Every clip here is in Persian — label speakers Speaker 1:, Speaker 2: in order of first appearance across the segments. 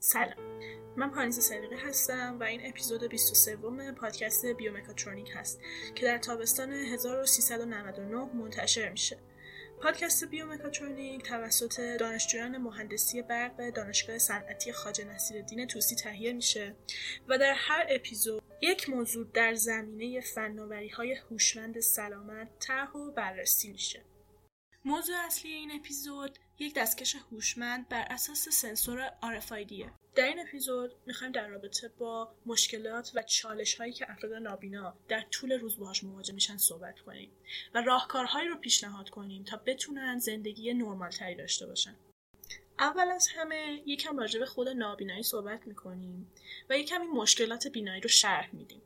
Speaker 1: سلام. من پانیز صدیقی هستم و این اپیزود 23 پادکست بیومکاترونیک هست که در تابستان 1399 منتشر میشه. پادکست بیومکاترونیک توسط دانشجویان مهندسی برق دانشگاه صنعتی خواجه نصیرالدین توسی تهیه میشه و در هر اپیزود یک موضوع در زمینه فناوری های هوشمند سلامت طرح و بررسی میشه. موضوع اصلی این اپیزود یک دستکش هوشمند بر اساس سنسور RFID در این اپیزود می‌خوایم در رابطه با مشکلات و چالش هایی که افراد نابینا در طول روز باهاش مواجه میشن صحبت کنیم و راهکارهایی رو پیشنهاد کنیم تا بتونن زندگی نرمال تری داشته باشن. اول از همه یکم راجع به خود نابینایی صحبت می‌کنیم و یکم این مشکلات بینایی رو شرح میدیم.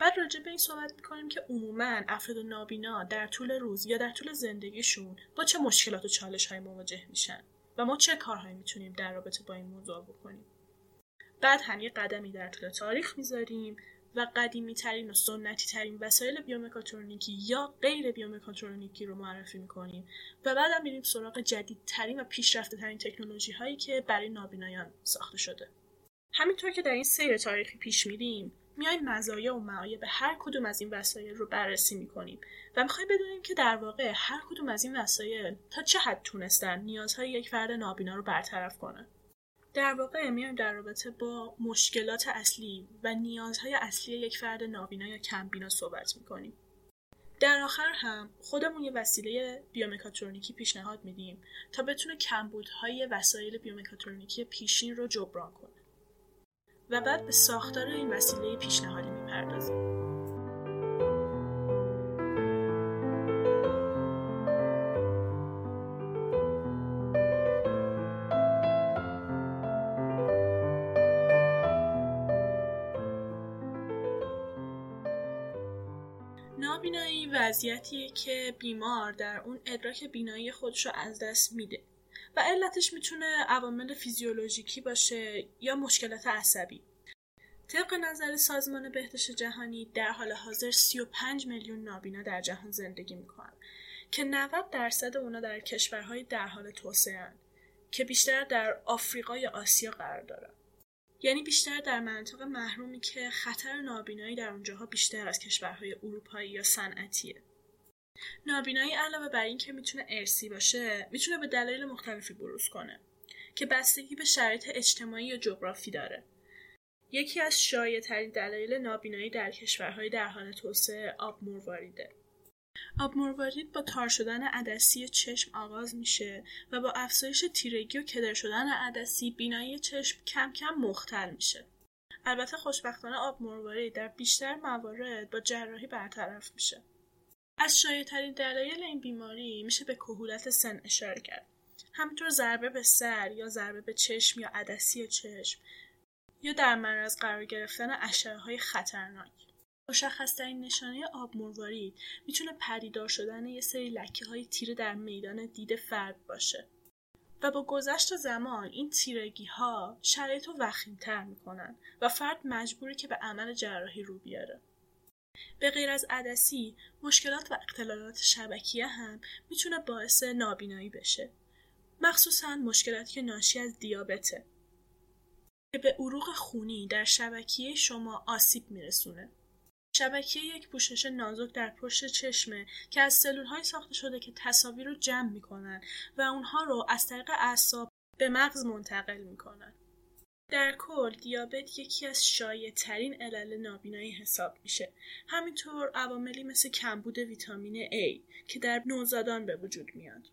Speaker 1: بعد راجع به این صحبت می‌کنیم که عموما افراد نابینا در طول روز یا در طول زندگیشون با چه مشکلات و چالش های مواجه میشن و ما چه کارهایی می‌تونیم در رابطه با این موضوع بکنیم. بعد هم یه قدمی در طول تاریخ می‌ذاریم و قدیمی ترین و سنتی ترین وسایل بیومکاترونیکی یا غیر بیومکاترونیکی رو معرفی می‌کنیم و بعد هم میریم سراغ جدیدترین و پیشرفته ترین تکنولوژی هایی که برای نابینایان ساخته شده. همینطور که در این سیر تاریخی پیش میریم میایم مزایا و معایب هر کدوم از این وسایل رو بررسی می‌کنیم و می‌خوایم بدونیم که در واقع هر کدوم از این وسایل تا چه حد تونستن نیازهای یک فرد نابینا رو برطرف کنن. در واقع میایم در رابطه با مشکلات اصلی و نیازهای اصلی یک فرد نابینا یا کمبینا صحبت می‌کنیم. در آخر هم خودمون یه وسیله بیومکاترونیکی پیشنهاد میدیم تا بتونه کمبودهای وسایل بیومکاترونیکی پیشین رو جبران کنه. و بعد به ساختار این وسیله پیشنهادی می‌پردازیم. نابینایی وضعیتیه که بیمار در اون ادراک بینایی خودش رو از دست میده. و علتش می‌تونه عوامل فیزیولوژیکی باشه یا مشکلات عصبی. طبق نظر سازمان بهداشت جهانی در حال حاضر 35 میلیون نابینا در جهان زندگی می‌کنن که 90 درصد اونا در کشورهای در حال توسعه که بیشتر در آفریقا یا آسیا قرار دارن. یعنی بیشتر در مناطق محرومی که خطر نابینایی در اونجاها بیشتر از کشورهای اروپایی یا صنعتیه. نابینایی علاوه بر این که می‌تونه ارسی باشه می‌تونه به دلایل مختلفی بروز کنه که بستگی به شرایط اجتماعی یا جغرافی داره. یکی از ترین دلایل نابینایی در کشورهای در حال توسعه آب مرواریده آب مروارید با تار شدن عدسی چشم آغاز میشه و با افزایش تیرگی و کدر شدن عدسی بینایی چشم کم کم مختل میشه. البته خوشبختانه آب مروارید در بیشتر موارد با جراحی برطرف میشه. از ترین دلایل این بیماری میشه به کهولت سن اشاره کرد. همینطور ضربه به سر یا ضربه به چشم یا عدسی چشم یا در معرض قرار گرفتن اشعه های خطرناک. مشخصترین نشانه آب مروارید می‌تونه پدیدار شدن یه سری لکه های تیره در میدان دید فرد باشه و با گذشت زمان این تیرگی ها شرایط رو می‌کنن و فرد مجبوره که به عمل جراحی رو بیاره. به غیر از عدسی مشکلات و اختلالات شبکیه هم می‌تونه باعث نابینایی بشه. مخصوصا مشکلاتی که ناشی از دیابته. که به عروق خونی در شبکیه شما آسیب میرسونه. شبکیه یک پوشش نازک در پشت چشمه که از سلول ساخته شده که تصاویر رو جمع می‌کنن و اونها رو از طریق اعصاب به مغز منتقل می‌کنن. در کل دیابت یکی از شایع ترین علل نابینایی حساب میشه. همینطور عواملی مثل کمبود ویتامین A که در نوزادان به وجود میاد.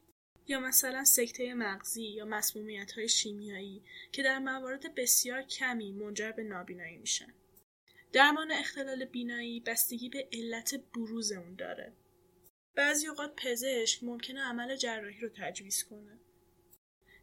Speaker 1: یا مثلا سکته مغزی یا مسمومیت های شیمیایی که در موارد بسیار کمی منجر به نابینایی میشن. درمان اختلال بینایی بستگی به علت بروز اون داره. بعضی اوقات پزشک ممکنه عمل جراحی رو تجویز کنه.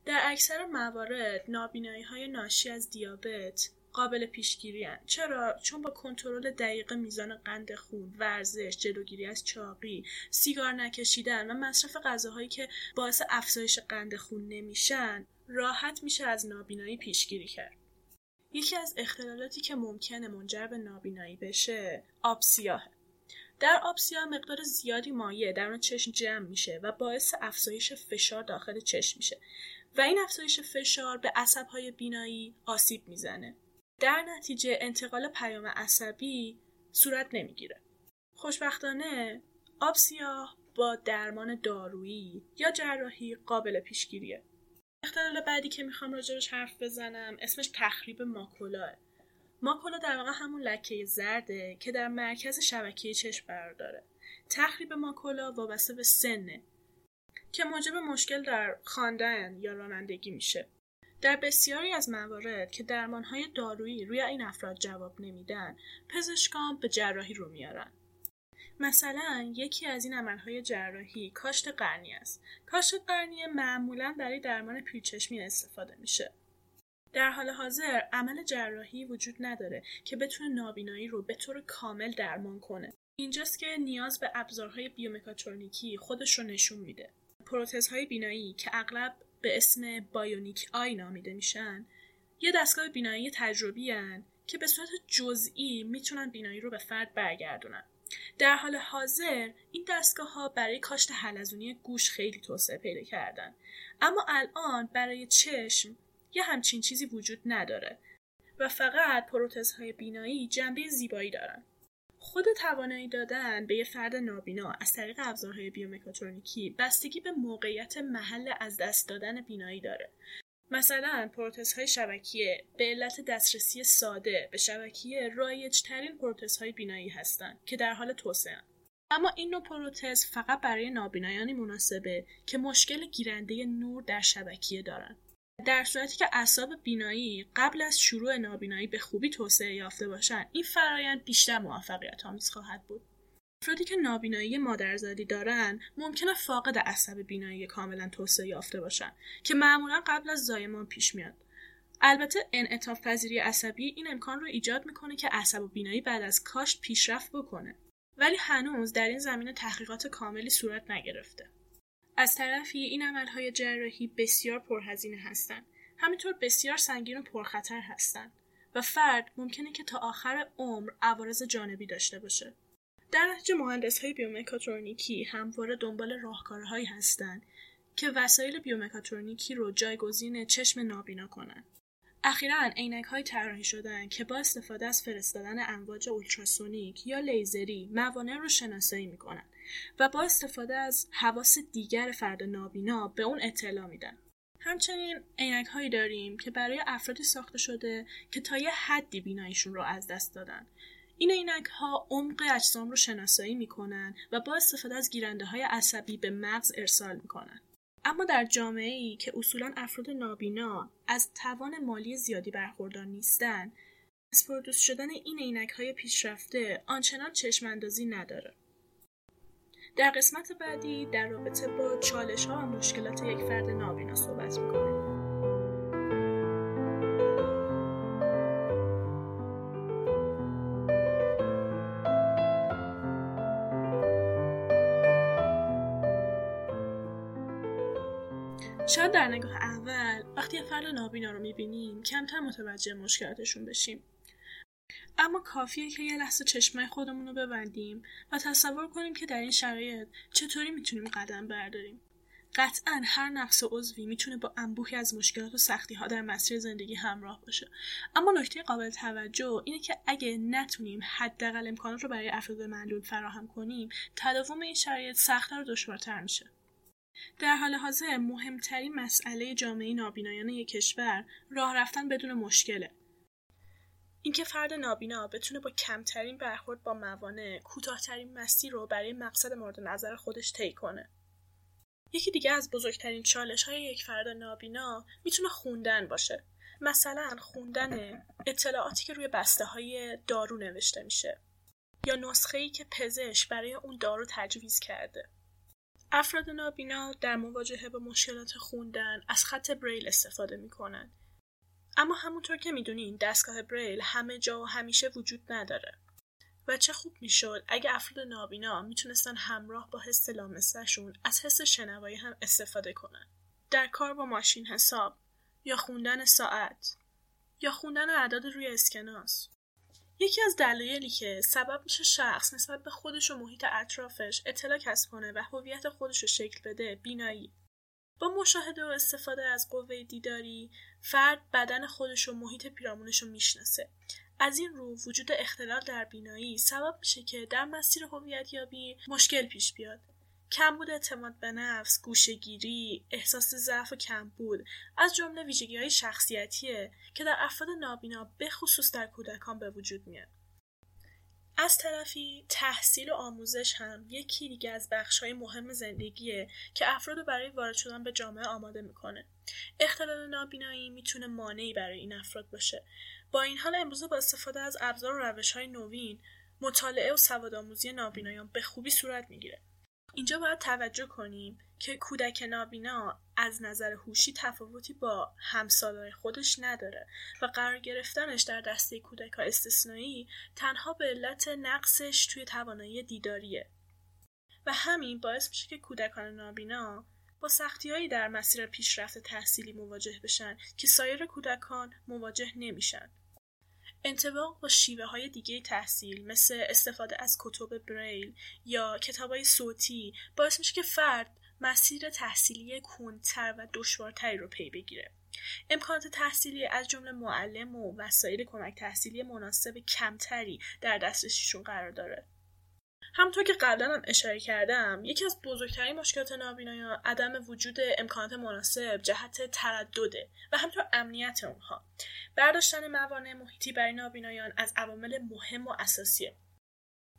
Speaker 1: در اکثر موارد نابینایی های ناشی از دیابت قابل پیشگیری هن. چرا؟ چون با کنترل دقیق میزان قند خون ورزش جلوگیری از چاقی سیگار نکشیدن و مصرف غذاهایی که باعث افزایش قند خون نمیشن راحت میشه از نابینایی پیشگیری کرد. یکی از اختلالاتی که ممکنه منجر به نابینایی بشه آب سیاهه. در آب سیاه مقدار زیادی مایع در چشم جمع میشه و باعث افزایش فشار داخل چشم میشه. و این افزایش فشار به عصبهای بینایی آسیب می‌زنه. در نتیجه انتقال پیام عصبی صورت نمی‌گیره. خوشبختانه آب سیاه با درمان دارویی یا جراحی قابل پیشگیریه. اختلال بعدی که می‌خوام راجبش حرف بزنم اسمش تخریب ماکولاه. ماکولا در واقع همون لکه زرده که در مرکز شبکه چشم قرار داره. تخریب ماکولا وابسته به سنه. که موجب مشکل در خواندن یا رانندگی میشه. در بسیاری از موارد که درمانهای دارویی روی این افراد جواب نمیدن پزشکان به جراحی رو میارن. مثلا یکی از این عملهای جراحی کاشت قرنی است. کاشت قرنی معمولا برای درمان پیرچشمی استفاده میشه. در حال حاضر عمل جراحی وجود نداره که بتونه نابینایی رو به طور کامل درمان کنه. اینجاست که نیاز به ابزارهای بیومکاترونیکی خودش رو نشون میده. پروتزهای بینایی که اغلب به اسم بایونیک آی نامیده میشن یه دستگاه بینایی تجربی هن که به صورت جزئی می‌تونن بینایی رو به فرد برگردونن. در حال حاضر این دستگاه ها برای کاشت حلزونی گوش خیلی توسعه پیدا کردن. اما الان برای چشم یه همچین چیزی وجود نداره و فقط پروتزهای بینایی جنبه زیبایی دارن. خود توانایی دادن به یه فرد نابینا از طریق ابزارهای بیومکاترونیکی بستگی به موقعیت محل از دست دادن بینایی داره. مثلا پروتزهای شبکیه به علت دسترسی ساده به شبکیه رایجترین پروتزهای بینایی هستند که در حال توسعه اما این نوع پروتز فقط برای نابینایانی مناسبه که مشکل گیرنده نور در شبکیه دارند در صورتی که اعصاب بینایی قبل از شروع نابینایی به خوبی توسعه یافته باشند این فرایند بیشتر موفقیت آمیز خواهد بود. افرادی که نابینایی مادرزادی دارن ممکنه فاقد عصب بینایی کاملا توسعه یافته باشن که معمولا قبل از زایمان پیش میاد. البته انعطاف پذیری عصبی این امکان رو ایجاد می‌کنه که عصب و بینایی بعد از کاشت پیشرفت بکنه. ولی هنوز در این زمینه تحقیقات کاملی صورت نگرفته. از طرفی این عملهای جراحی بسیار پرهزینه هستند. همینطور بسیار سنگین و پرخطر هستند. و فرد ممکنه که تا آخر عمر عوارض جانبی داشته باشه. در نتیجه مهندس های بیومکاترونیکی همواره دنبال راهکارهایی هستند که وسایل بیومکاترونیکی رو جایگزین چشم نابینا کنند. اخیرا عینک های طراحی شدن که با استفاده از فرستادن امواج اولتراسونیک یا لیزری موانع رو شناسایی می‌کنن و با استفاده از حواس دیگر فرد نابینا به اون اطلاع میدن. همچنین عینک هایی داریم که برای افرادی ساخته شده که تا یه حدی بیناییشون رو از دست دادن. این عینک ها عمق اجسام رو شناسایی می‌کنن و با استفاده از گیرنده های عصبی به مغز ارسال می‌کنن. اما در جامعه ای که اصولا افراد نابینا از توان مالی زیادی برخوردار نیستن از پرودوس شدن این عینک های پیشرفته آنچنان چشم اندازی نداره. در قسمت بعدی در رابطه با چالش ها و مشکلات یک فرد نابینا صحبت می‌کنیم. شاید در نگاه اول وقتی فرد نابینا رو می‌بینیم کمتر متوجه مشکلاتشون بشیم. اما کافیه که یه لحظه چشمای خودمون رو ببندیم و تصور کنیم که در این شرایط چطوری می‌تونیم قدم برداریم. قطعا هر نقص عضوی می‌تونه با انبوهی از مشکلات و سختی ها در مسیر زندگی همراه باشه. اما نکته قابل توجه اینه که اگه نتونیم حداقل امکانات رو برای افراد معلول فراهم کنیم تداوم این شرایط سختتر و دشوارتر میشه. در حال حاضر مهمترین مسئله جامعه نابینایان یک کشور راه رفتن بدون مشکله. اینکه فرد نابینا بتونه با کمترین برخورد با موانع کوتاهترین مسیر رو برای مقصد مورد نظر خودش طی کنه. یکی دیگه از بزرگترین چالش های یک فرد نابینا می‌تونه خوندن باشه. مثلا خوندن اطلاعاتی که روی بسته های دارو نوشته میشه یا نسخه ای که پزشک برای اون دارو تجویز کرده. افراد نابینا در مواجهه با مشکلات خوندن از خط بریل استفاده می‌کنن. اما همونطور که می‌دونین دستگاه بریل همه جا و همیشه وجود نداره. و چه خوب می‌شد اگه افراد نابینا می‌تونستن همراه با حس لامسهشون از حس شنوایی هم استفاده کنن. در کار با ماشین حساب یا خوندن ساعت یا خوندن اعداد روی اسکناس. یکی از دلایلی که سبب میشه شخص نسبت به خودش و محیط اطرافش اطلاع کسب کنه و هویت خودش رو شکل بده بینایی. با مشاهده و استفاده از قوه دیداری فرد بدن خودش و محیط پیرامونش رو می‌شناسه از این رو وجود اختلال در بینایی سبب میشه که در مسیر هویت یابی مشکل پیش بیاد کمبود اعتماد به نفس، گوشهگیری، احساس ضعف و کمبود از جمله ویژگی های شخصیتیه که در افراد نابینا به خصوص در کودکان به وجود میاد. از طرفی تحصیل و آموزش هم یکی دیگه از بخش های مهم زندگیه که افراد برای وارد شدن به جامعه آماده می‌کنه. اختلال نابینایی می‌تونه مانعی برای این افراد باشه. با این حال امروزه با استفاده از ابزار و روش های نوین مطالعه و سوادآموزی نابینایان به خوبی صورت می‌گیره. اینجا باید توجه کنیم که کودک نابینا از نظر هوشی تفاوتی با همسالای خودش نداره و قرار گرفتنش در دسته کودک ها استثنایی تنها به علت نقصش توی توانایی دیداریه. و همین باعث میشه که کودکان نابینا با سختیهایی در مسیر پیشرفت تحصیلی مواجه بشن که سایر کودکان مواجه نمیشن. انطباق با شیوه های دیگه تحصیل مثل استفاده از کتب بریل یا کتاب های صوتی باعث میشه که فرد مسیر تحصیلی کنتر و دشوارتری رو پی بگیره. امکانات تحصیلی از جمله معلم و وسایل کمک تحصیلی مناسب کمتری در دسترسیشون قرار داره. همطور که قبلا هم اشاره کردم یکی از بزرگترین مشکلات نابینایان عدم وجود امکانات مناسب جهت تردده و همطور امنیت اونها. برداشتن موانع محیطی برای نابینایان از عوامل مهم و اساسیه.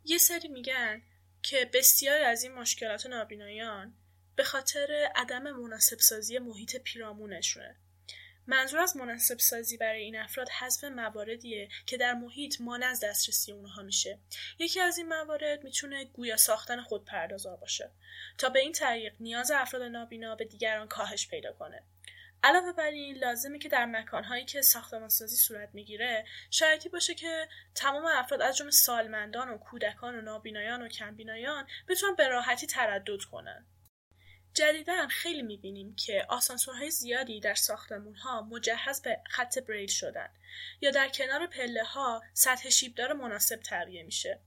Speaker 1: یه سری میگن که بسیاری از این مشکلات نابینایان به خاطر عدم مناسب سازی محیط پیرامونشونه. منظور از مناسب سازی برای این افراد حذف مواردیه که در محیط مانع از دسترسی اونها میشه. یکی از این موارد می‌تونه گویا ساختن خودپردازا باشه تا به این طریق نیاز افراد نابینا به دیگران کاهش پیدا کنه. علاوه بر این لازمه که در مکانهایی که ساختمانسازی صورت می‌گیره شرایطی باشه که تمام افراد از جمله سالمندان و کودکان و نابینایان و کمبینایان بتونن به راحتی تردد کنن. جدیدا خیلی می‌بینیم که آسانسورهای زیادی در ساختمون ها مجهز به خط بریل شدن یا در کنار پله ها سطح شیبدار مناسب تغییر میشه.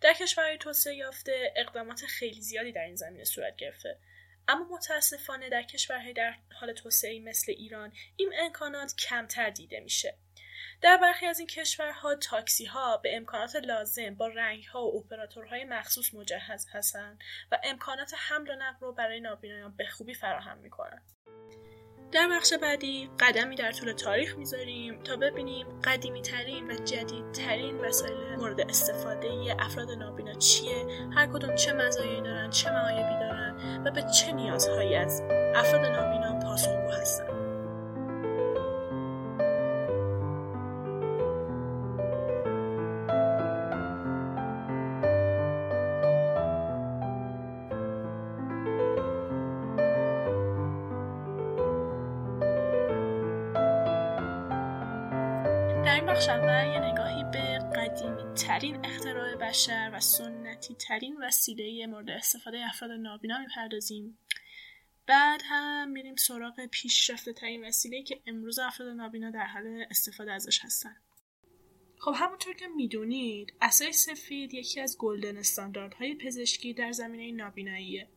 Speaker 1: در کشورهای توسعه یافته اقدامات خیلی زیادی در این زمینه صورت گرفته. اما متاسفانه در کشورهای در حال توسعه مثل ایران این امکانات کمتر دیده میشه. در برخی از این کشورها تاکسی ها به امکانات لازم با رنگ ها و اپراتورهای مخصوص مجهز هستند و امکانات حمل و نقل رو برای نابینایان به خوبی فراهم می‌کنند در بخش بعدی قدمی در طول تاریخ می‌ذاریم تا ببینیم قدیمی ترین و جدید ترین وسایل مورد استفاده افراد نابینا چیه هر کدوم چه مزایایی دارن چه معایبی دارن و به چه نیازهایی از افراد نابینا پاسخگو هستن. بخش اول یه نگاهی به قدیمی ترین اختراع بشر و سنتی ترین وسیله مورد استفاده افراد نابینا می‌پردازیم. بعد هم میریم سراغ پیشرفته ترین وسیله که امروز افراد نابینا در حال استفاده ازش هستن. خب همونطور که می‌دونید اسای سفید یکی از گلدن استانداردهای پزشکی در زمینه نابیناییه.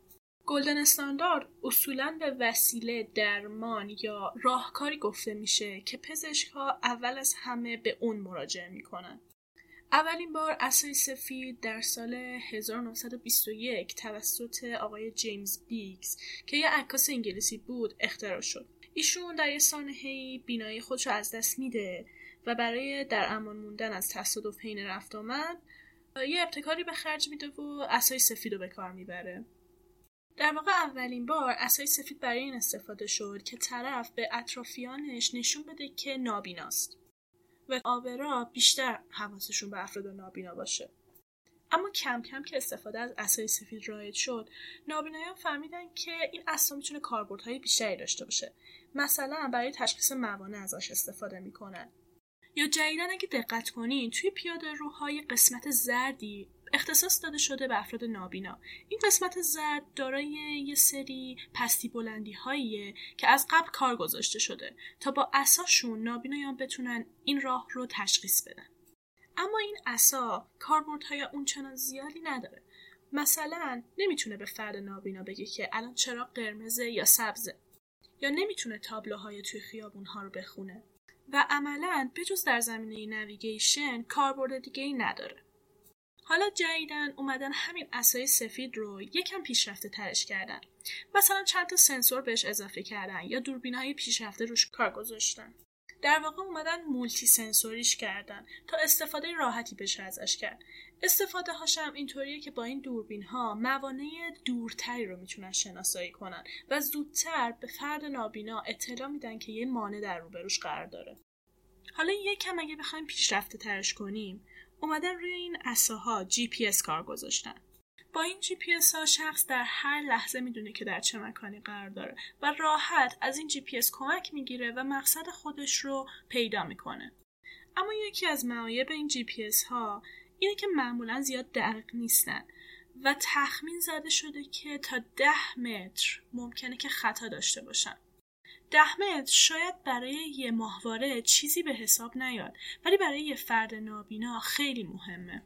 Speaker 1: گلدن استاندارد اصولا به وسیله درمان یا راهکاری گفته میشه که پزشک ها اول از همه به اون مراجعه می‌کنن. اولین بار اسای سفید در سال 1921 توسط آقای جیمز بیگز که یه عکاس انگلیسی بود اختراع شد. ایشون در یه سانحه‌ای بینایی خودش رو از دست میده و برای در امان موندن از تصادف حین رفت آمد یه ابتکاری به خرج میده و اسای سفید رو به کار می‌بره. در واقع اولین بار اسای سفید برای این استفاده شد که طرف به اطرافیانش نشون بده که نابیناست و آبرا بیشتر حواسشون به افراد نابینا باشه. اما کم کم که استفاده از اسای سفید رایج شد نابینایان فهمیدن که این اسا می‌تونه کاربردهای بیشتری داشته باشه. مثلا برای تشخیص موانع ازش استفاده می‌کنن. یا جدیدا اگه دقت کنین توی پیاده روهای قسمت زردی اختصاص داده شده به افراد نابینا. این قسمت زرد دارای یه سری پستی بلندی هاییه که از قبل کار گذاشته شده تا با اساشون نابینایان بتونن این راه رو تشخیص بدن. اما این عصا کاربردهای اونچنان زیادی نداره. مثلا نمی‌تونه به فرد نابینا بگه که الان چرا قرمزه یا سبزه یا نمی‌تونه تابلوهای توی خیابون ها رو بخونه. و عملا بجز در زمینه نویگیشن کاربرد دیگه ای نداره. حالا جدیدن اومدن همین اسای سفید رو یکم پیشرفته ترش کردن. مثلا چند تا سنسور بهش اضافه کردن یا دوربین های پیشرفته روش کار گذاشتن. در واقع اومدن multi sensory ش کردن تا استفاده راحتی بشه ازش کرد. استفاده هاشم اینطوریه که با این دوربین ها موانع دورتری رو می‌تونن شناسایی کنن و زودتر به فرد نابینا اطلاع میدن که یه مانع در روبروش قرار داره. حالا یکم اگه بخوایم پیشرفته ترش کنیم اومدن روی این اساها جی پی اس کار گذاشتن. با این جی پی اس ها شخص در هر لحظه می‌دونه که در چه مکانی قرار داره و راحت از این جی پی اس کمک می‌گیره و مقصد خودش رو پیدا می‌کنه. اما یکی از معایب این جی پی اس ها اینه که معمولا زیاد دقیق نیستن و تخمین زده شده که تا ده متر ممکنه که خطا داشته باشن. ده شاید برای یه ماهواره چیزی به حساب نیاد ولی برای یه فرد نابینا خیلی مهمه.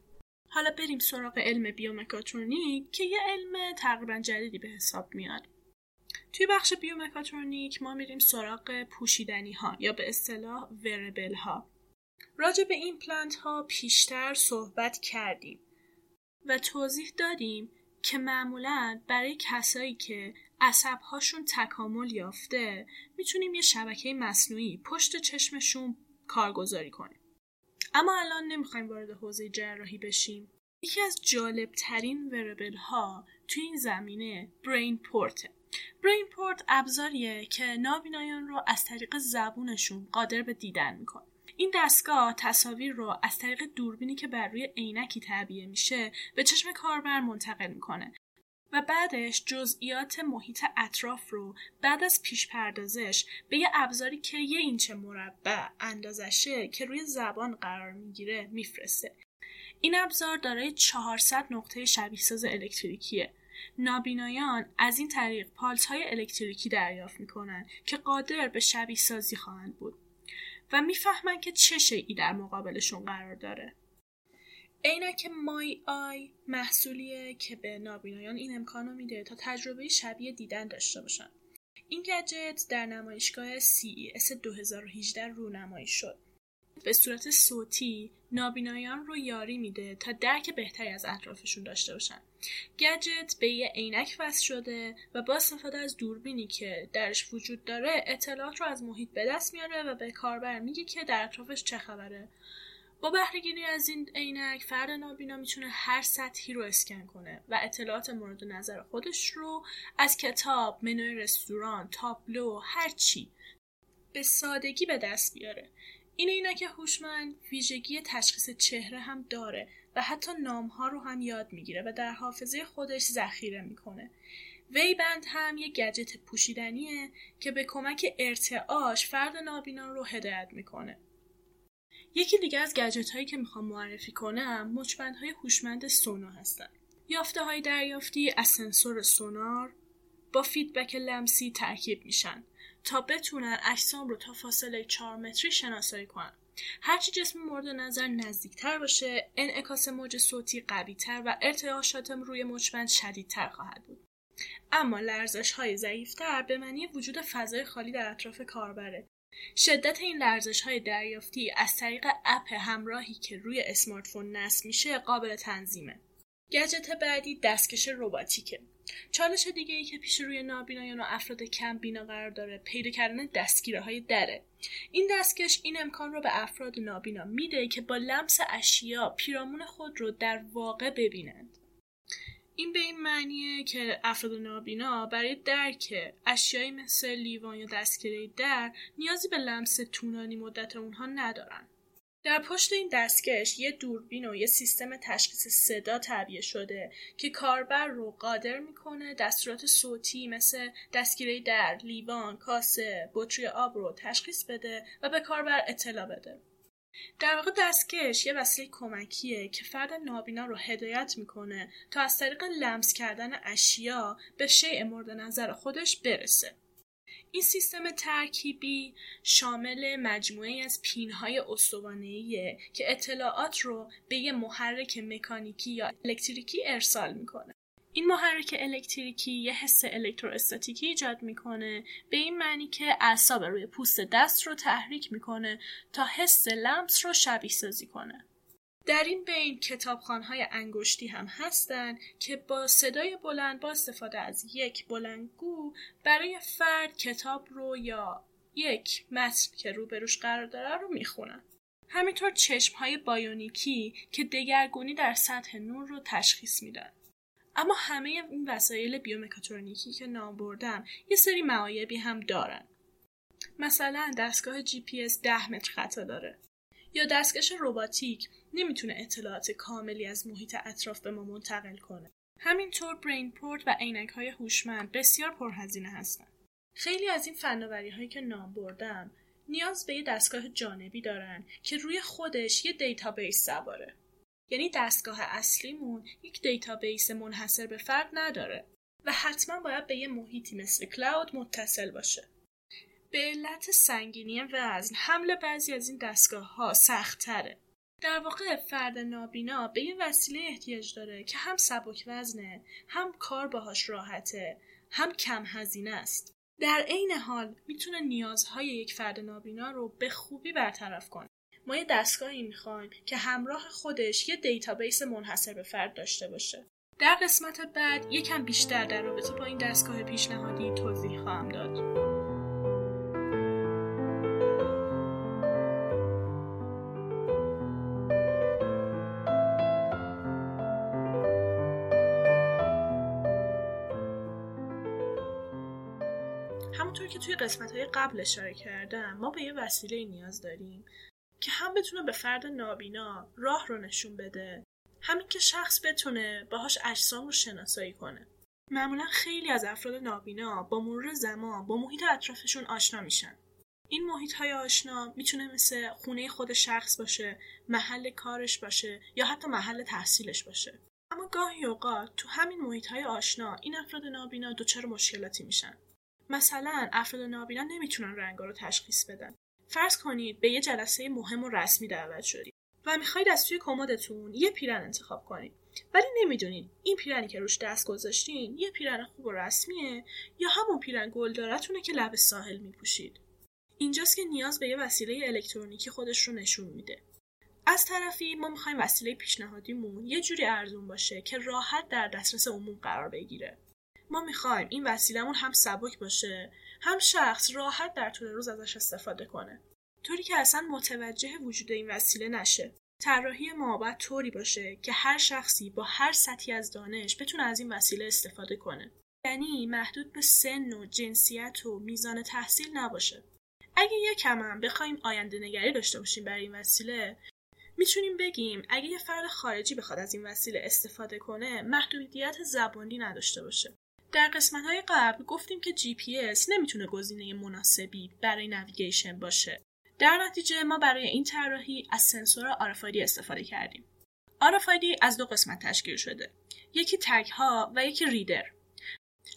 Speaker 1: حالا بریم سراغ علم بیومکاترونیک که یه علم تقریبا جدیدی به حساب میاد. توی بخش بیومکاترونیک ما میریم سراغ پوشیدنی ها یا به اصطلاح وربل ها راجع به این پلنت ها پیشتر صحبت کردیم و توضیح دادیم که معمولا برای کسایی که عصبهاشون تکامل یافته. می‌تونیم یه شبکه مصنوعی پشت چشمشون کارگزاری کنیم. اما الان نمی‌خوایم وارد حوزه جراحی بشیم. یکی از جالب ترین وربل ها توی این زمینه برین پورته برین پورت ابزاریه که نابینایان رو از طریق زبونشون قادر به دیدن می‌کنه. این دستگاه تصاویر رو از طریق دوربینی که بر روی عینکی تعبیه میشه به چشم کاربر منتقل می‌کنه. و بعدش جزئیات محیط اطراف رو بعد از پیش پردازش به یه ابزاری که یه اینچه مربع اندازشه که روی زبان قرار می‌گیره میفرسته. این ابزار دارای 400 نقطه شبیه ساز الکتریکیه. نابینایان از این طریق پالس های الکتریکی دریافت می‌کنن که قادر به شبیه سازی خواهند بود و می‌فهمن که چه شیعی در مقابلشون قرار داره. عینک مای آی محصولیه که به نابینایان این امکان رو میده تا تجربه شبیه دیدن داشته باشن. این گجت در نمایشگاه CES 2018 رونمایی شد. به صورت صوتی نابینایان رو یاری میده تا درک بهتری از اطرافشون داشته باشن. گجت به یه عینک وصل شده و با استفاده از دوربینی که درش وجود داره اطلاعات رو از محیط به دست میاره و به کاربر میگه که در اطرافش چه خبره. با بهرهگیری از این عینک فرد نابینا می‌تونه هر سطحی رو اسکن کنه و اطلاعات مورد نظر خودش رو از کتاب، منوی رستوران، تابلو، هر چی به سادگی به دست بیاره. این عینک هوشمند ویژگی تشخیص چهره هم داره و حتی نامها رو هم یاد می‌گیره و در حافظه خودش ذخیره می‌کنه. ویبند هم یه گجت پوشیدنیه که به کمک ارتعاش فرد نابینا رو هدایت می‌کنه. یکی دیگه از گجت هایی که می‌خوام معرفی کنم مچبند های هوشمند سونا هستن. یافته های دریافتی از سنسور سونار با فیدبک لمسی ترکیب میشن تا بتونن اجسام رو تا فاصله 4 متری شناسایی کنن. هرچی جسم مورد نظر نزدیکتر باشه انعکاس موج صوتی قویتر و ارتعاشات روی مچبند شدیدتر خواهد بود. اما لرزش های ضعیفتر به معنی وجود فضای خالی در اطراف کاربره. شدت این لرزش های دریافتی از طریق اپ همراهی که روی اسمارتفون نصب میشه قابل تنظیمه. گجت بعدی دستکش رباتیکه. چالش دیگه ای که پیش روی نابینایان و افراد کم بینا قرار داره پیدا کردن دستگیره های دره. این دستکش این امکان رو به افراد نابینا میده که با لمس اشیا پیرامون خود رو در واقع ببینند. این به این معنیه که افراد نابینا برای درک اشیایی مثل لیوان یا دستگیره در نیازی به لمس طولانی مدت اونها ندارن. در پشت این دستکش یه دوربین و یه سیستم تشخیص صدا تعبیه شده که کاربر رو قادر می‌کنه دستورات صوتی مثل دستگیره در، لیوان، کاسه، بطری آب رو تشخیص بده و به کاربر اطلاع بده. در واقع دستکش یه وسیله کمکیه که فرد نابینا رو هدایت می‌کنه تا از طریق لمس کردن اشیا به شیء مورد نظر خودش برسه این سیستم ترکیبی شامل مجموعه از پینهای استوانه‌ایه که اطلاعات رو به یه محرک مکانیکی یا الکتریکی ارسال می‌کنه. این محرک الکتریکی یه حس الکتروستاتیکی ایجاد می‌کنه به این معنی که اعصاب روی پوست دست رو تحریک می‌کنه تا حس لمس رو شبیه سازی کنه. در این بین کتابخانهای انگشتی هم هستند که با صدای بلند با استفاده از یک بلندگو برای فرد کتاب رو یا یک متن که روبروش قرار داره رو می‌خونن. همینطور چشم های بایونیکی که دگرگونی در سطح نور رو تشخیص میدن. اما همه این وسایل بیومکاترونیکی که نام بردم یه سری معایبی هم دارن. مثلا دستگاه جی پی اس 10 متر خطا داره. یا دستکش رباتیک نمی‌تونه اطلاعات کاملی از محیط اطراف به ما منتقل کنه. همینطور BrainPort و عینک های هوشمند بسیار پرهزینه هستند. خیلی از این فناوری هایی که نام بردم نیاز به یه دستگاه جانبی دارن که روی خودش یه database سواره. یعنی دستگاه اصلیمون یک database منحصر به فرد نداره و حتما باید به یه محیطی مثل cloud متصل باشه. به علت سنگینی وزن حمل بعضی از این دستگاه ها سخت تره. در واقع فرد نابینا به این وسیله احتیاج داره که هم سبک وزنه هم کار باهاش راحته هم کم هزینه است در عین حال می‌تونه نیازهای یک فرد نابینا رو به خوبی برطرف کنه ما یه دستگاهی می‌خوایم که همراه خودش یه database منحصر به فرد داشته باشه. در قسمت بعد یکم بیشتر در رابطه با این دستگاه پیشنهادی توضیح خواهم داد. همونطور که توی قسمت های قبل اشاره کردم ما به یه وسیله نیاز داریم. که هم بتونه به فرد نابینا راه رو نشون بده. همین که شخص بتونه باهاش اجسام رو شناسایی کنه. معمولا خیلی از افراد نابینا با مرور زمان با محیط اطرافشون آشنا میشن. این محیط های آشنا می‌تونه مثل خونه خود شخص باشه محل کارش باشه یا حتی محل تحصیلش باشه. اما گاهی اوقات تو همین محیط های آشنا این افراد نابینا دچار مشکلاتی میشن. مثلا افراد نابینا نمی‌تونن رنگا رو تشخیص بدن. فرض کنید به یه جلسه مهم و رسمی دعوت شدید و می‌خواید از توی کمدتون یه پیرن انتخاب کنید. ولی نمی‌دونید این پیرنی که روش دست گذاشتین یه پیرن خوب و رسمیه یا همون پیرن گلدارتونه که لب ساحل میپوشید. اینجاست که نیاز به یه وسیله الکترونیکی خودش رو نشون میده. از طرفی ما می‌خوایم وسیله پیشنهادیمون یه جوری ارزون باشه که راحت در دسترس عموم قرار بگیره. ما می‌خوایم این وسیلهمون هم سبک باشه هم شخص راحت در طول روز ازش استفاده کنه. طوری که اصلا متوجه وجود این وسیله نشه. طراحی ما باید طوری باشه که هر شخصی با هر سطحی از دانش بتونه از این وسیله استفاده کنه. یعنی محدود به سن و جنسیت و میزان تحصیل نباشه. اگه یکم هم بخوایم آینده نگری داشته باشیم برای این وسیله می‌تونیم بگیم اگه یه فرد خارجی بخواد از این وسیله استفاده کنه محدودیت زبانی نداشته باشه. در قسمت های قبل گفتیم که GPS نمی‌تونه گزینه مناسبی برای نویگیشن باشه. در نتیجه ما برای این طراحی از سنسور RFID استفاده کردیم. RFID از دو قسمت تشکیل شده. یکی تگ ها و یکی ریدر.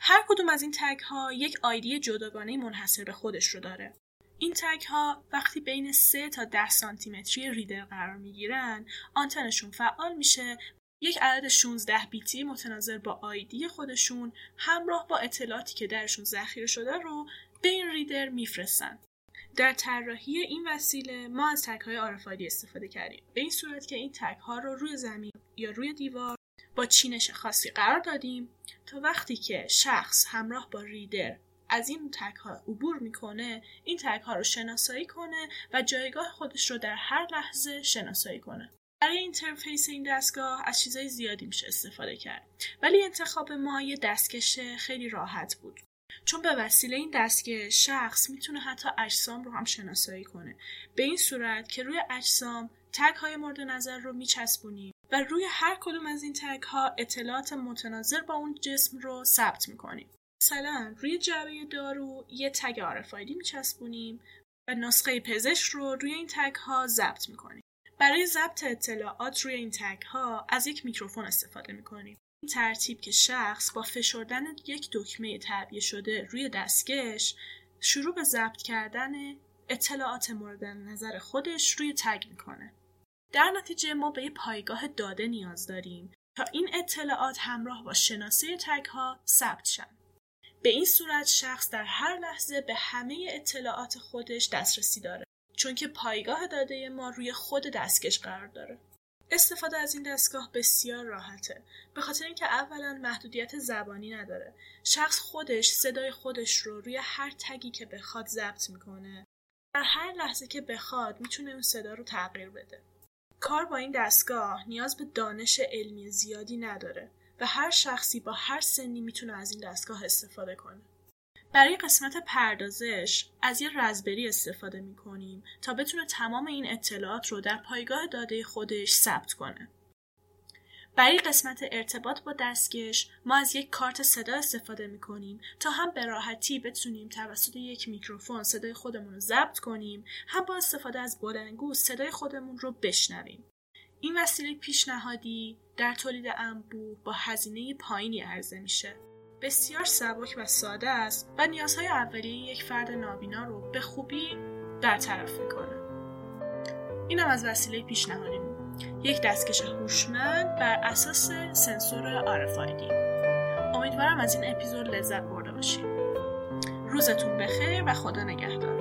Speaker 1: هر کدوم از این تگ ها یک آیدی جداگانه منحصر به خودش رو داره. این تگ ها وقتی بین 3 تا 10 سانتی متری ریدر قرار می گیرن آنتنشون فعال میشه یک عدد 16 بیتی متناظر با آیدی خودشون همراه با اطلاعاتی که درشون ذخیره شده رو به این reader میفرستن. در طراحی این وسیله ما از tag های RFID استفاده کردیم به این صورت که این tag ها رو روی زمین یا روی دیوار با چینش خاصی قرار دادیم تا وقتی که شخص همراه با reader از این tag ها عبور می‌کنه این tag ها رو شناسایی کنه و جایگاه خودش رو در هر لحظه شناسایی کنه برای interface این دستگاه از چیزای زیادی میشه استفاده کرد. ولی انتخاب ما یه دستکش خیلی راحت بود. چون به وسیله این دستکش شخص می‌تونه حتی اجسام رو هم شناسایی کنه. به این صورت که روی اجسام تگ های مورد نظر رو میچسبونیم و روی هر کدوم از این تگ ها اطلاعات متناظر با اون جسم رو ثبت می‌کنیم. مثلا روی جعبه دارو یه تگ آرفایدی میچسبونیم و نسخه پزشک رو روی این تگ ها ضبط می‌کنیم. برای ضبط اطلاعات روی این تگ ها از یک میکروفون استفاده می‌کنیم این ترتیب که شخص با فشردن یک دکمه تعبیه شده روی دستکش شروع به ضبط کردن اطلاعات مورد نظر خودش روی تگ می‌کنه. در نتیجه ما به یه پایگاه داده نیاز داریم تا این اطلاعات همراه با شناسه تگ ها ثبت شن. به این صورت شخص در هر لحظه به همه اطلاعات خودش دسترسی داره چون که پایگاه داده ما روی خود دستکش قرار داره. استفاده از این دستگاه بسیار راحته. به خاطر اینکه اولا محدودیت زبانی نداره. شخص خودش صدای خودش رو روی هر تگی که بخواد ضبط می‌کنه. در هر لحظه که بخواد می‌تونه اون صدا رو تغییر بده. کار با این دستگاه نیاز به دانش علمی زیادی نداره و هر شخصی با هر سنی می‌تونه از این دستگاه استفاده کنه. برای قسمت پردازش از یه رزبری استفاده می کنیم تا بتونه تمام این اطلاعات رو در پایگاه داده خودش ثبت کنه. برای قسمت ارتباط با دستکش ما از یک کارت صدا استفاده می کنیم تا هم به راحتی بتونیم توسط یک میکروفون صدای خودمون رو ضبط کنیم هم با استفاده از بلنگو صدای خودمون رو بشنویم. این وسیله پیشنهادی در تولید انبوه با هزینه پایینی عرضه میشه بسیار سبک و ساده است و نیازهای اولیه یک فرد نابینا رو به خوبی برطرف می‌کنه. اینم از وسیله پیشنهادیمون یک دستکش هوشمند بر اساس سنسور RFID. امیدوارم از این اپیزود لذت برده باشید. روزتون بخیر و خدا نگهدار.